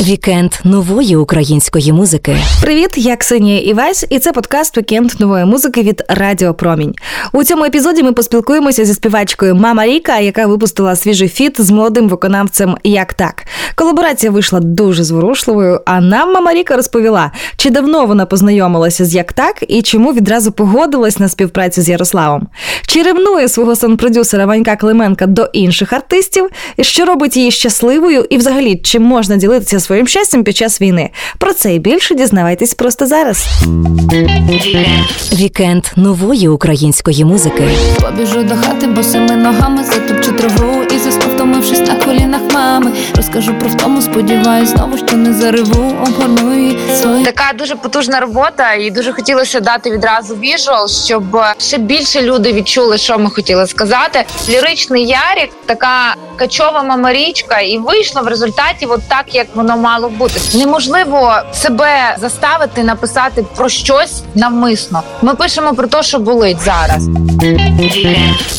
Вікенд нової української музики. Привіт, я Ксенія Івась, і це подкаст Вікенд нової музики від Радіо Промінь. У цьому епізоді ми поспілкуємося зі співачкою MamaRika, яка випустила свіжий фіт з молодим виконавцем YAKTAK. Колаборація вийшла дуже зворушливою. А нам MamaRika розповіла, чи давно вона познайомилася з YAKTAK і чому відразу погодилась на співпрацю з Ярославом. Чи ревнує свого саунд-продюсера Ванька Клименка до інших артистів, і що робить її щасливою, і взагалі чи можна ділитися своїм щастям під час війни? Про це і більше дізнавайтесь просто зараз. Вікенд нової української музики. Побіжу до хати, босими ногами затопчу траву і засну, втомившись на колінах мами. Розкажу про втому, сподіваюсь, знову що не зариву, обгорну її свої Така дуже потужна робота, і дуже хотілося дати відразу віжуал, щоб ще більше люди відчули, що ми хотіли сказати. Ліричний ярік, така качова мамарічка, і вийшло в результаті, от так як воно мало бути. Неможливо себе заставити написати про щось навмисно. Ми пишемо про те, що болить зараз.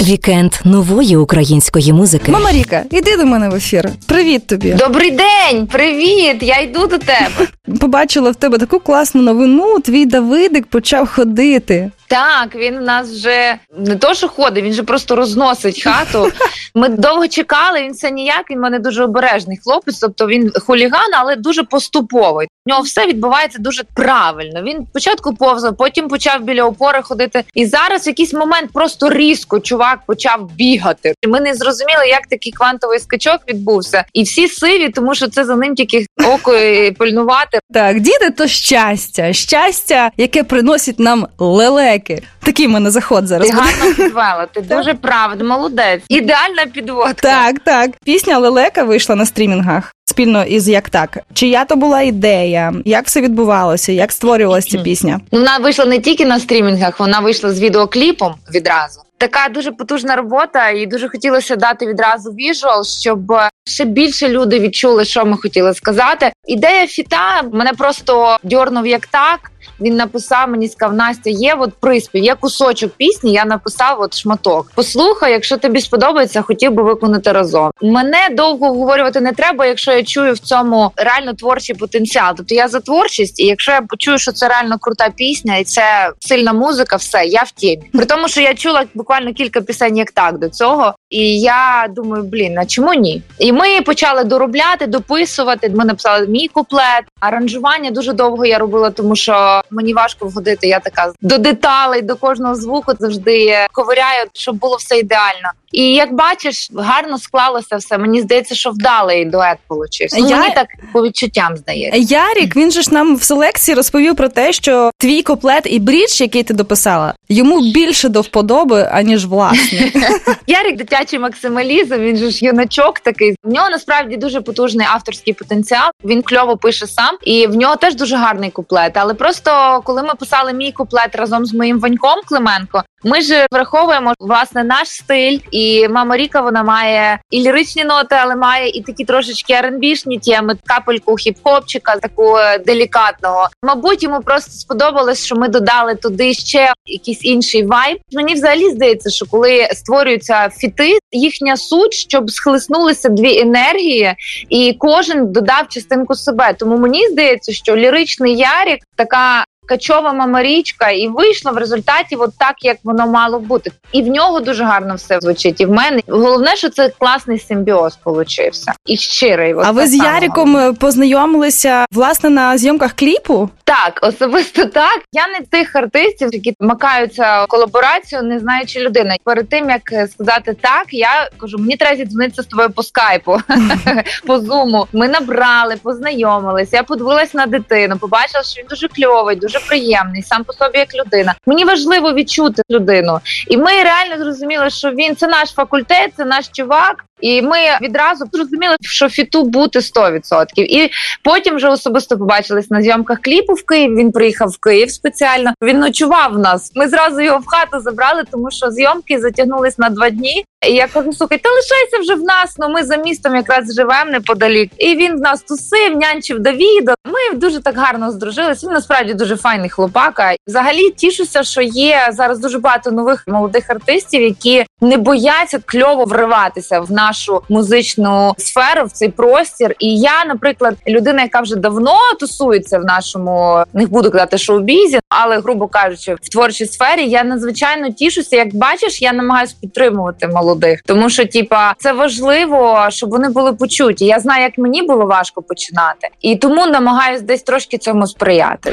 Вікенд нової української музики. Мама Ріка, іди до мене в ефір. Привіт тобі. Добрий день, привіт! Я йду до тебе. Побачила в тебе таку класну новину. Твій Давидик почав ходити. Так, він у нас вже не то, що ходить, він же просто розносить хату. Ми довго чекали. Він все ніяк. Він в мене дуже обережний хлопець. Тобто він хуліган, але дуже поступовий. У нього все відбувається дуже правильно. Він спочатку повзав, потім почав біля опори ходити. І зараз в якийсь момент просто різко чувак почав бігати. Ми не зрозуміли, як такий квантовий скачок відбувся, і всі сиві, тому що це за ним тільки око і пильнувати. Так, діти то щастя, щастя, яке приносить нам лелеки. Такий в мене заход зараз. Ти гарно підвела. Ти дуже правда, молодець. Ідеальна підводка. Так, так. Пісня Лелека вийшла на стрімінгах спільно із як так. Чия то була ідея? Як все відбувалося? Як створювалася ця пісня? Ну, вона вийшла не тільки на стрімінгах, вона вийшла з відеокліпом відразу. Така дуже потужна робота, і дуже хотілося дати відразу віжуал, щоб ще більше люди відчули, що ми хотіли сказати. Ідея фіта мене просто дьорнув як так. Він написав мені сказав, Настя, є от приспів, є кусочок пісні. Я написав от шматок. Послухай, якщо тобі сподобається, хотів би виконати разом. Мене довго обговорювати не треба, якщо я чую в цьому реально творчий потенціал. Тобто я за творчість, і якщо я почую, що це реально крута пісня, і це сильна музика, все я в темі. При тому, що я чула буквально кілька пісень, як так до цього. І я думаю, блін, а чому ні? І ми почали доробляти, дописувати. Ми написали мій куплет. Аранжування дуже довго я робила, тому що мені важко вгодити. Я така до деталей, до кожного звуку завжди ковиряю, щоб було все ідеально. І як бачиш, гарно склалося все. Мені здається, що вдалий дует получився. Ну, Я- Мені так по відчуттям здається. Ярік, він же ж нам в селекції розповів про те, що твій коплет і брідж, який ти дописала, йому більше до вподоби, аніж власне. Ярик дитячий максималізм. Він же ж юначок такий. В нього насправді дуже потужний авторський потенціал. Він кльово пише сам, і в нього теж дуже гарний куплет. Але просто коли ми писали мій куплет разом з моїм Ваньком Клименко, ми ж враховуємо власне наш стиль. І мама Ріка вона має і ліричні ноти, але має і такі трошечки R&B-шні теми, капельку хіп-хопчика, такого е, делікатного. Мабуть, йому просто сподобалось, що ми додали туди ще якийсь інший вайб. Мені взагалі здається, що коли створюються фіти, їхня суть, щоб схлеснулися дві енергії, і кожен додав частинку себе. Тому мені здається, що ліричний ярік така. Качова мамарічка, і вийшло в результаті, от так як воно мало бути, і в нього дуже гарно все звучить. І в мене головне, що це класний симбіоз получився і щирий. А ви з Яріком е, познайомилися власне на зйомках кліпу? Так, особисто так. Я не тих артистів, які макаються в колаборацію, не знаючи людини. Перед тим як е, сказати так, я кажу, мені треба зідзвонитися з тобою по скайпу, по зуму. Ми набрали, познайомились. Я подивилась на дитину, побачила, що він дуже кльовий, дуже приємний, сам по собі як людина. Мені важливо відчути людину, і ми реально зрозуміли, що він це наш факультет, це наш чувак. І ми відразу зрозуміли, що фіту бути 100%. І потім вже особисто побачились на зйомках кліпу в Київ. Він приїхав в Київ спеціально. Він ночував в нас. Ми зразу його в хату забрали, тому що зйомки затягнулись на два дні. Я кажу, слухай, та лишайся вже в нас. Ну ми за містом якраз живемо неподалік. І він в нас тусив, нянчив Давіда. Ми дуже так гарно здружились. Він насправді дуже файний хлопака. Взагалі тішуся, що є зараз дуже багато нових молодих артистів, які не бояться кльово вриватися в нашу музичну сферу, в цей простір. І я, наприклад, людина, яка вже давно тусується в нашому, не буду казати шоу-бізі, але грубо кажучи, в творчій сфері я надзвичайно тішуся. Як бачиш, я намагаюся підтримувати молодих, тому що типа це важливо, щоб вони були почуті. Я знаю, як мені було важко починати, і тому намагаюся десь трошки цьому сприяти.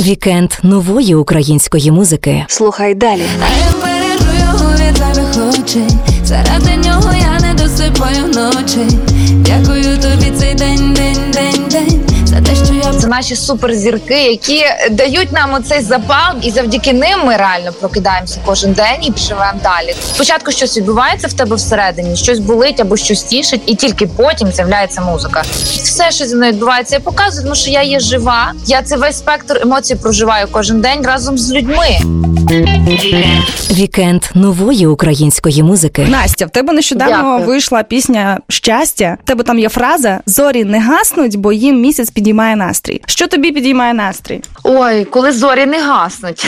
Вікенд нової української музики. Слухай далі. А я бережу його від зайвих очей. Заради нього я не досипаю вночі. Дякую тобі цей день, день, день, день. За те, що наші суперзірки, які дають нам оцей запал, і завдяки ним ми реально прокидаємося кожен день і живемо далі. Спочатку щось відбувається в тебе всередині, щось болить або щось тішить, і тільки потім з'являється музика. Все, що зі мною відбувається, я показую, тому що я є жива. Я це весь спектр емоцій проживаю кожен день разом з людьми. Вікенд нової української музики. Настя, в тебе нещодавно Дякую. вийшла пісня Щастя. В тебе там є фраза Зорі не гаснуть, бо їм місяць підіймає настрій. Що тобі підіймає настрій? Ой, коли зорі не гаснуть.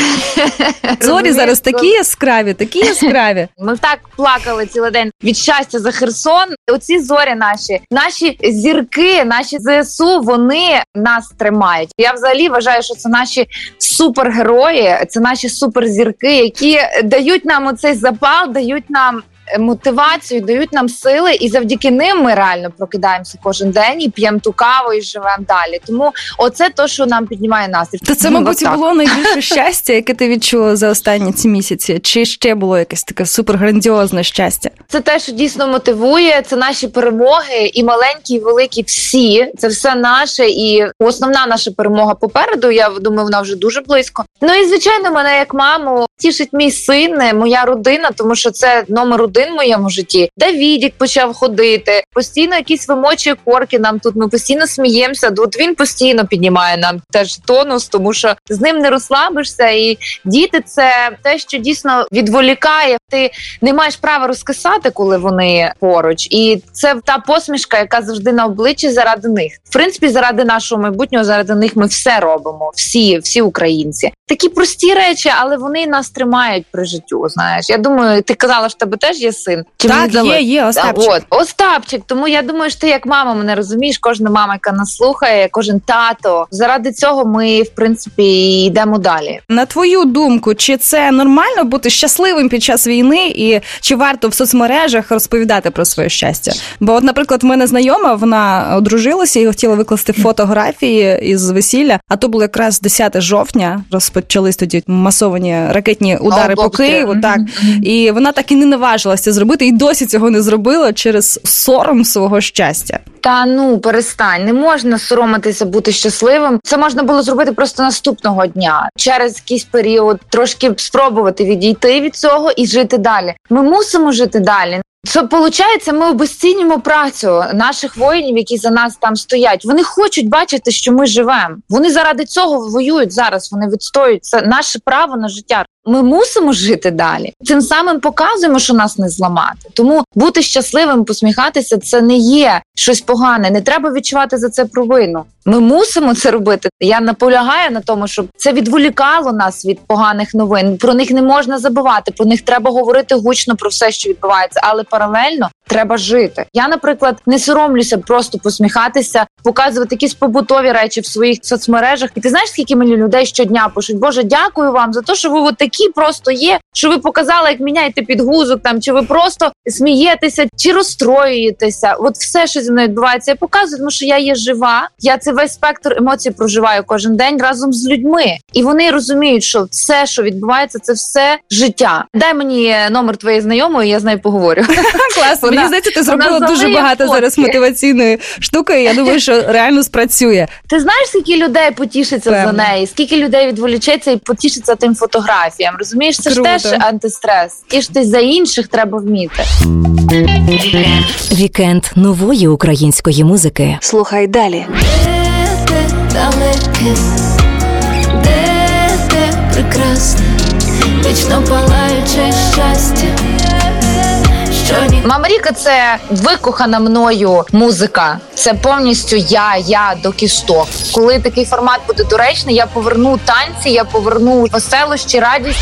Зорі зараз такі яскраві, такі яскраві. Ми так плакали цілий день від щастя за Херсон. Оці зорі наші, наші зірки, наші ЗСУ, вони нас тримають. Я взагалі вважаю, що це наші супергерої, це наші суперзірки, які дають нам оцей запал, дають нам. Мотивацію дають нам сили, і завдяки ним ми реально прокидаємося кожен день і п'ємо ту каву і живемо далі. Тому оце то, що нам піднімає настрій. То це, Ну, мабуть, було найбільше щастя, яке ти відчула за останні ці місяці. Чи ще було якесь таке суперграндіозне щастя? Це те, що дійсно мотивує. Це наші перемоги, і маленькі, і великі. Всі це все наше. І основна наша перемога попереду. Я думаю, вона вже дуже близько. Ну і звичайно, мене як маму тішить мій син, моя родина, тому що це номер один в моєму житті. Давідік почав ходити. Постійно якісь вимочує корки нам тут. Ми постійно сміємося. От він постійно піднімає нам теж тонус, тому що з ним не розслабишся. І діти це те, що дійсно відволікає. Ти не маєш права розкисати, коли вони поруч, і це та посмішка, яка завжди на обличчі заради них. В принципі, заради нашого майбутнього, заради них ми все робимо. Всі, всі українці. Такі прості речі, але вони нас тримають при життю. Знаєш, я думаю, ти казала, що в тебе теж є син. Чи так, є, є, Остапчик. От Остапчик. Тому я думаю, що ти як мама мене розумієш. Кожна мама, яка нас слухає, кожен тато. Заради цього ми в принципі йдемо далі. На твою думку, чи це нормально бути щасливим під час війни, і чи варто в соцмережах розповідати про своє щастя? Бо, от, наприклад, в мене знайома, вона одружилася і хотіла викласти фотографії із весілля. А то було якраз 10 жовтня. Розпочались тоді масовані ракетні удари по Києву. Так і вона так і не наважилася зробити, і досі цього не зробила через сором свого щастя. Та ну перестань, не можна соромитися бути щасливим. Це можна було зробити просто наступного дня, через якийсь період, трошки спробувати відійти від цього і жити далі. Ми мусимо жити далі. Що виходить, ми обесцінюємо працю наших воїнів, які за нас там стоять. Вони хочуть бачити, що ми живемо. Вони заради цього воюють зараз. Вони відстоюють це наше право на життя. Ми мусимо жити далі. Цим самим показуємо, що нас не зламати. Тому бути щасливим, посміхатися це не є щось погане. Не треба відчувати за це провину. Ми мусимо це робити. Я наполягаю на тому, щоб це відволікало нас від поганих новин. Про них не можна забувати. Про них треба говорити гучно про все, що відбувається, але паралельно треба жити. Я, наприклад, не соромлюся просто посміхатися, показувати якісь побутові речі в своїх соцмережах. І ти знаєш, скільки мені людей щодня пишуть? Боже, дякую вам за те, що ви от такі просто є. Що ви показали, як міняєте підгузок, там чи ви просто смієтеся, чи розстроюєтеся? От все, що зі мною відбувається, я показую, тому що я є жива. Я це весь спектр емоцій проживаю кожен день разом з людьми, і вони розуміють, що все, що відбувається, це все життя. Дай мені номер твоєї знайомої, я з нею поговорю. Класно. Вона- Мені здається, ти зробила дуже багато фотки. зараз мотиваційної штуки. Я думаю, що реально спрацює. Ти знаєш, скільки людей потішиться Певно. за неї, скільки людей відволічеться і потішиться тим фотографіям. Розумієш, це Круто. ж теж антистрес. І ж ти за інших треба вміти. Вікенд нової української музики. Слухай далі. Далеке, де ти прекрасне, вічно палаюче щастя. Що ні Мама Ріка це викохана мною музика. Це повністю я, я до кісток. Коли такий формат буде доречний, я поверну танці, я поверну веселощі, радість.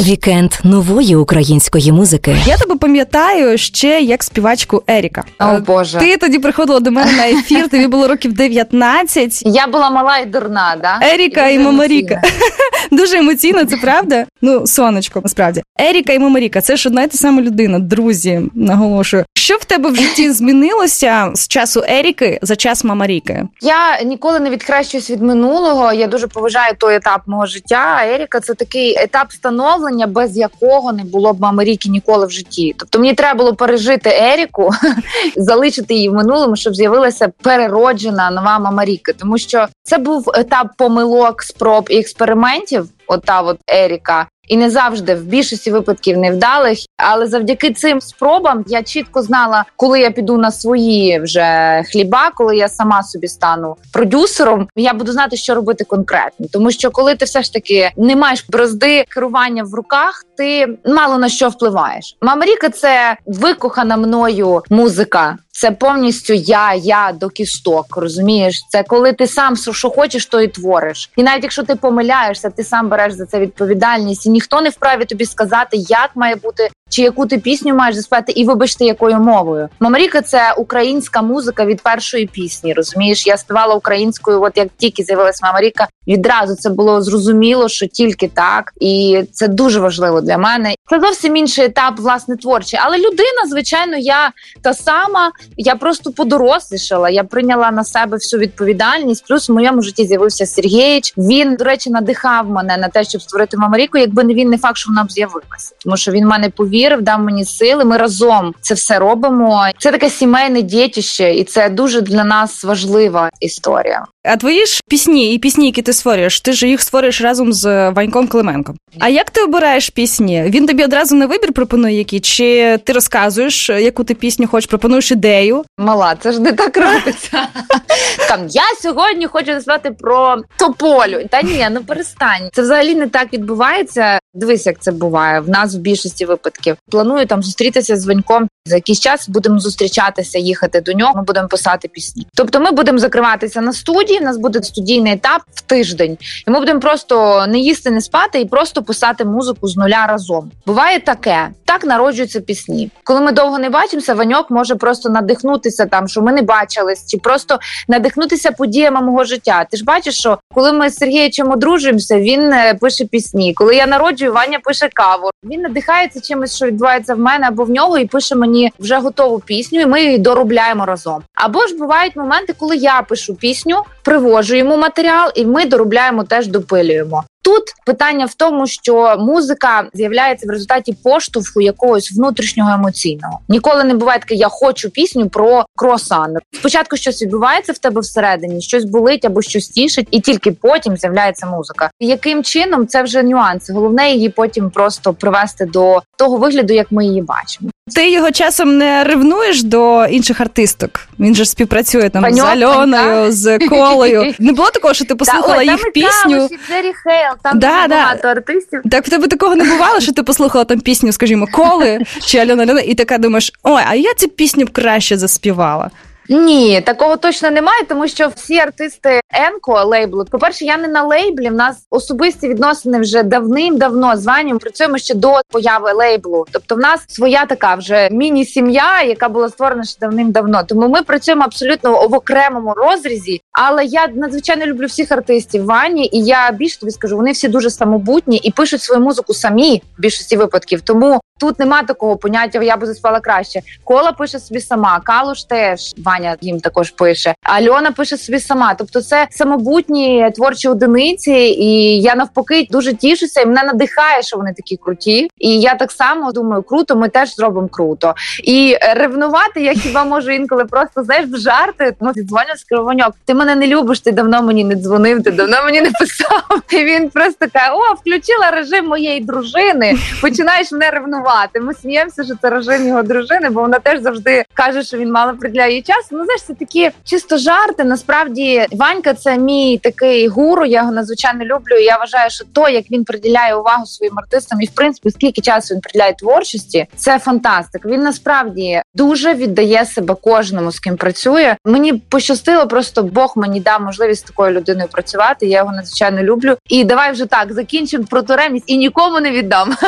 Вікенд нової української музики. Я тебе пам'ятаю ще як співачку Еріка. О Е, Боже, Ти тоді приходила до мене на ефір, тобі було років 19. я була мала і дурна, да Еріка і дуже Мама емоційна. Ріка. Дуже емоційно, це правда? Ну, сонечко, насправді. Еріка і Мама Ріка, це ж одна й та сама людина, друзі, наголошую. Що в тебе в житті змінилося з часу Еріки за час Мама Ріки? Я ніколи не відхрещуюсь від минулого. Я дуже поважаю той етап мого життя. А Еріка це такий етап становлення, без якого не було б мами Ріки ніколи в житті. Тобто мені треба було пережити Еріку, залишити її в минулому, щоб з'явилася перероджена нова мама Ріки. Тому що це був етап помилок, спроб і експериментів. Ота от Еріка. І не завжди в більшості випадків невдалих, але завдяки цим спробам я чітко знала, коли я піду на свої вже хліба, коли я сама собі стану продюсером, я буду знати, що робити конкретно. Тому що коли ти все ж таки не маєш бразди керування в руках, ти мало на що впливаєш. Мама Ріка це викохана мною музика. Це повністю я, я до кісток. Розумієш, це коли ти сам що хочеш, то і твориш. І навіть якщо ти помиляєшся, ти сам береш за це відповідальність, і ніхто не вправі тобі сказати, як має бути. Чи яку ти пісню маєш заспівати, і вибачте, якою мовою Мамаріка це українська музика від першої пісні. Розумієш, я співала українською. От як тільки з'явилась Мамаріка, відразу це було зрозуміло, що тільки так, і це дуже важливо для мене. Це зовсім інший етап, власне, творчий. Але людина, звичайно, я та сама. Я просто подорослішала. Я прийняла на себе всю відповідальність. Плюс в моєму житті з'явився Сергійович. Він, до речі, надихав мене на те, щоб створити Мамаріку. Якби не він, не факт, що вона б з'явилася, тому що він мене повірив, дав мені сили. Ми разом це все робимо. Це таке сімейне дітище, і це дуже для нас важлива історія. А твої ж пісні і пісні, які ти створюєш, ти ж їх створюєш разом з Ваньком Клименком. А як ти обираєш пісні? Він тобі одразу на вибір пропонує які? Чи ти розказуєш, яку ти пісню хочеш, пропонуєш ідею? Мала, це ж не так робиться. Там я сьогодні хочу заспівати про тополю. Та ні, ну перестань. Це взагалі не так відбувається. Дивись, як це буває в нас в більшості випадків. Планую там зустрітися з Ваньком. За якийсь час будемо зустрічатися, їхати до нього. Ми будемо писати пісні. Тобто, ми будемо закриватися на студії. У нас буде студійний етап в тиждень, і ми будемо просто не їсти, не спати і просто писати музику з нуля разом. Буває таке. Так народжуються пісні. Коли ми довго не бачимося, Ваньок може просто надихнутися там, що ми не бачились, чи просто надихнутися подіями мого життя. Ти ж бачиш, що коли ми з Сергієчем одружуємося, він е, пише пісні. Коли я народжую, Ваня пише каву. Він надихається чимось, що відбувається в мене або в нього, і пише мені вже готову пісню, і ми її доробляємо разом. Або ж бувають моменти, коли я пишу пісню, привожу йому матеріал, і ми доробляємо теж допилюємо. Тут питання в тому, що музика з'являється в результаті поштовху якогось внутрішнього емоційного. Ніколи не буває таке, я хочу пісню про кросан. Спочатку щось відбувається в тебе всередині, щось болить або щось тішить, і тільки потім з'являється музика. Яким чином це вже нюанси? Головне її потім просто привести до того вигляду, як ми її бачимо. Ти його часом не ревнуєш до інших артисток. Він же співпрацює там Паньок, з Альоною, Панька. з Колою. Не було такого, що ти послухала ой, їх там і пісню. Калуш, і Джері Там Да, да. багато артистів. Так в тебе такого не бувало, що ти послухала там пісню, скажімо, Коли чи Альона Альона, і така думаєш, ой, а я цю пісню б краще заспівала. Ні, такого точно немає, тому що всі артисти Енко лейблу. По перше, я не на лейблі. В нас особисті відносини вже давним-давно з Ваню працюємо ще до появи лейблу. Тобто, в нас своя така вже міні-сім'я, яка була створена ще давним-давно. Тому ми працюємо абсолютно в окремому розрізі. Але я надзвичайно люблю всіх артистів Вані, і я більше тобі скажу, вони всі дуже самобутні і пишуть свою музику самі в більшості випадків. Тому тут нема такого поняття, я би заспала краще. Кола пише собі сама, Калуш теж Ваня їм також пише. Альона пише собі сама. Тобто, це самобутні творчі одиниці, і я навпаки дуже тішуся, і мене надихає, що вони такі круті. І я так само думаю, круто, ми теж зробимо круто. І ревнувати я хіба можу інколи просто знаєш в жарти. Тому дзвоню з Кривоньок. Ти мене не любиш, ти давно мені не дзвонив, ти давно мені не писав. І він просто каже: О, включила режим моєї дружини. Починаєш мене ревнувати. Ми сміємося, що це режим його дружини, бо вона теж завжди каже, що він мало приділяє час. Ну знаєш, це такі чисто жарти. Насправді Ванька це мій такий гуру. Я його надзвичайно люблю. Я вважаю, що то, як він приділяє увагу своїм артистам, і в принципі скільки часу він приділяє творчості, це фантастик. Він насправді дуже віддає себе кожному, з ким працює. Мені пощастило, просто Бог мені дав можливість з такою людиною працювати. Я його надзвичайно люблю. І давай вже так закінчимо про туремність і нікому не віддам.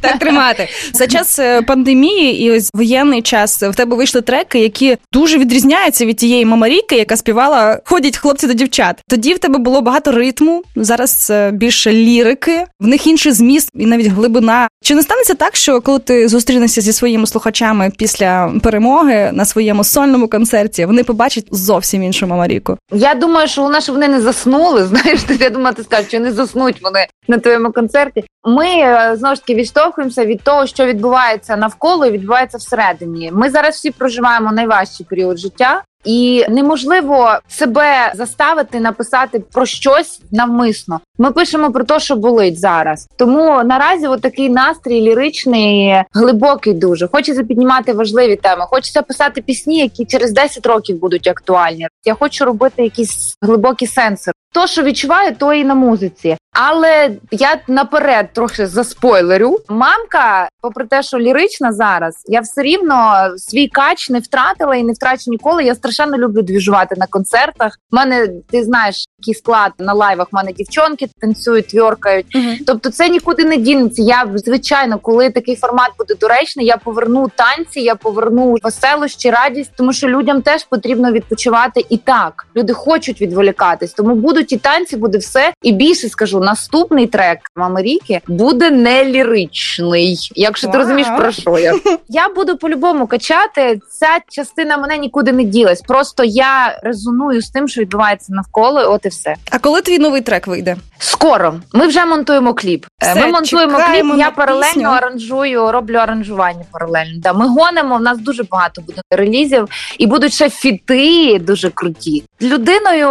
Так тримати за час е, пандемії і ось воєнний час в тебе вийшли треки, які дуже відрізняються від тієї мамаріки, яка співала Ходять хлопці до дівчат. Тоді в тебе було багато ритму, зараз е, більше лірики, в них інший зміст і навіть глибина. Чи не станеться так, що коли ти зустрінешся зі своїми слухачами після перемоги на своєму сольному концерті, вони побачать зовсім іншу мамаріку? Я думаю, що головне, що вони не заснули. Знаєш, я думаю, ти скажеш, що не заснуть вони на твоєму концерті. Ми е, знову ж таки відштовхуємося від того, що відбувається навколо і відбувається всередині. Ми зараз всі проживаємо найважчий період життя. І неможливо себе заставити написати про щось навмисно. Ми пишемо про те, що болить зараз. Тому наразі от такий настрій ліричний, глибокий. Дуже хочеться піднімати важливі теми. Хочеться писати пісні, які через 10 років будуть актуальні. Я хочу робити якісь глибокі сенси. То, що відчуваю, то і на музиці. Але я наперед трохи заспойлерю. Мамка, попри те, що лірична зараз, я все рівно свій кач не втратила і не втрачу ніколи. Я страшенно люблю двіжувати на концертах. У мене ти знаєш, який склад на лайвах. У мене дівчонки танцюють, тверкають. Угу. Тобто, це нікуди не дінеться. Я звичайно, коли такий формат буде доречний, я поверну танці, я поверну веселощі, радість, тому що людям теж потрібно відпочивати і так. Люди хочуть відволікатись, тому будуть і танці, буде все. І більше скажу, наступний трек Мамаріки буде не ліричний. Якщо ти розумієш про що я я буду по-любому качати. Ця частина мене нікуди не ділась. Просто я резоную з тим, що відбувається навколо. От і все. А коли твій новий трек вийде? Скоро ми вже монтуємо кліп. Е, Все, ми монтуємо кліп. Я паралельно пісню. аранжую, роблю аранжування паралельно. Да, ми гонимо. У нас дуже багато буде релізів, і будуть ще фіти дуже круті людиною,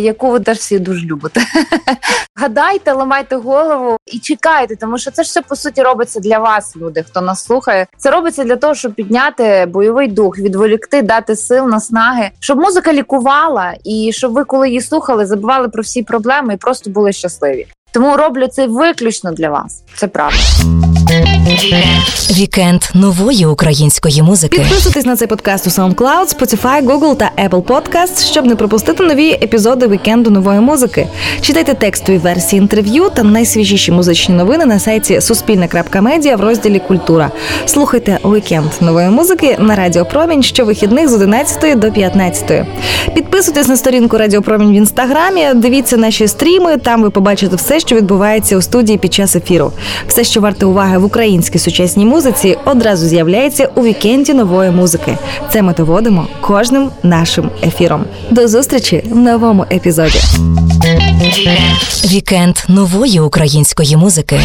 яку ви теж всі дуже любите. Гадайте, ламайте голову і чекайте, тому що це ж все по суті робиться для вас, люди, хто нас слухає. Це робиться для того, щоб підняти бойовий дух, відволікти, дати сил, наснаги, щоб музика лікувала, і щоб ви, коли її слухали, забували про всі проблеми і просто були щасливі. Тому роблю це виключно для вас. Це правда. Вікенд нової української музики. Підписуйтесь на цей подкаст у SoundCloud, Spotify, Google та Apple Podcasts, щоб не пропустити нові епізоди вікенду нової музики. Читайте текстові версії інтерв'ю та найсвіжіші музичні новини на сайті Суспільне.Медіа в розділі Культура. Слухайте вікенд нової музики на Радіо Промінь щовихідних з 11 до 15. Підписуйтесь на сторінку Радіо Промінь в інстаграмі. Дивіться наші стріми. Там ви побачите що відбувається у студії під час ефіру. Все, що варте уваги в українській сучасній музиці, одразу з'являється у вікенді нової музики. Це ми доводимо кожним нашим ефіром. До зустрічі в новому епізоді. Вікенд нової української музики.